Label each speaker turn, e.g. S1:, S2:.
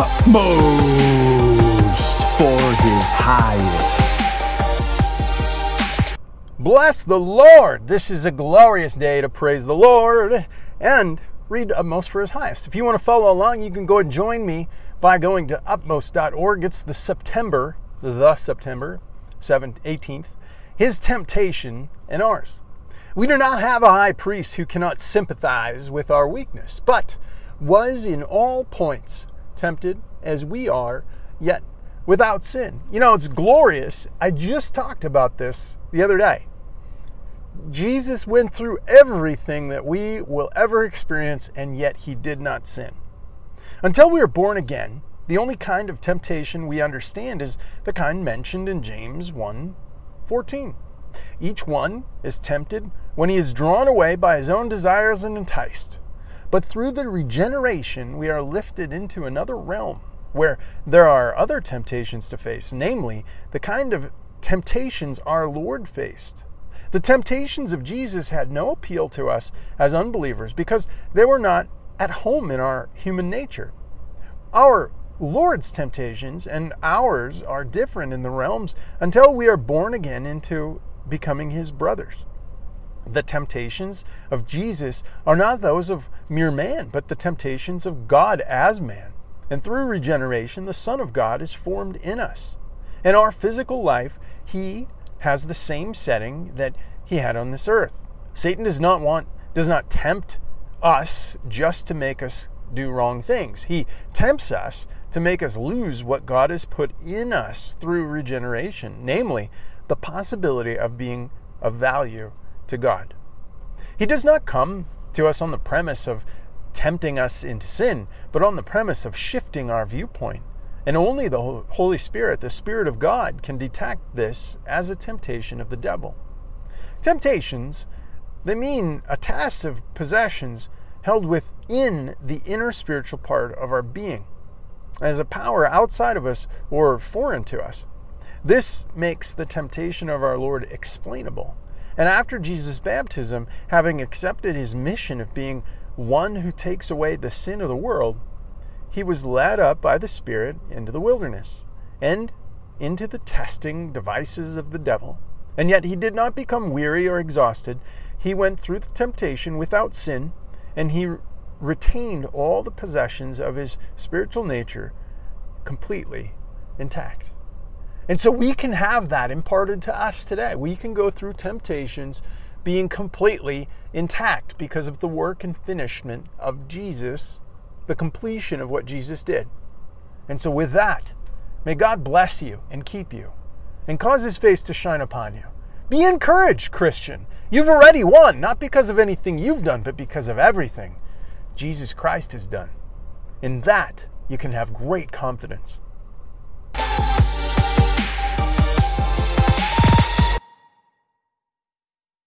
S1: utmost for his highest.
S2: Bless the Lord! This is a glorious day to praise the Lord and read Utmost for His highest. If you want to follow along, you can go and join me by going to utmost.org. It's the September, the September 7th, 18th, His temptation and ours. We do not have a high priest who cannot sympathize with our weakness, but was in all points tempted as we are, yet without sin. You know, it's glorious. I just talked about this the other day. Jesus went through everything that we will ever experience, and yet he did not sin. Until we are born again, the only kind of temptation we understand is the kind mentioned in James 1 14. Each one is tempted when he is drawn away by his own desires and enticed. But through the regeneration, we are lifted into another realm where there are other temptations to face, namely, the kind of temptations our Lord faced. The temptations of Jesus had no appeal to us as unbelievers because they were not at home in our human nature. Our Lord's temptations and ours are different in the realms until we are born again into becoming his brothers. The temptations of Jesus are not those of mere man, but the temptations of God as man. And through regeneration, the Son of God is formed in us. In our physical life, he has the same setting that he had on this earth. Satan does not want does not tempt us just to make us do wrong things. He tempts us to make us lose what God has put in us through regeneration, namely the possibility of being of value to God. He does not come to us on the premise of tempting us into sin, but on the premise of shifting our viewpoint. And only the Holy Spirit, the Spirit of God, can detect this as a temptation of the devil. Temptations, they mean a task of possessions held within the inner spiritual part of our being, as a power outside of us or foreign to us. This makes the temptation of our Lord explainable. And after Jesus' baptism, having accepted his mission of being one who takes away the sin of the world, he was led up by the Spirit into the wilderness and into the testing devices of the devil. And yet he did not become weary or exhausted. He went through the temptation without sin, and he retained all the possessions of his spiritual nature completely intact. And so we can have that imparted to us today. We can go through temptations being completely intact because of the work and finishment of Jesus, the completion of what Jesus did. And so, with that, may God bless you and keep you and cause his face to shine upon you. Be encouraged, Christian. You've already won, not because of anything you've done, but because of everything Jesus Christ has done. In that, you can have great confidence.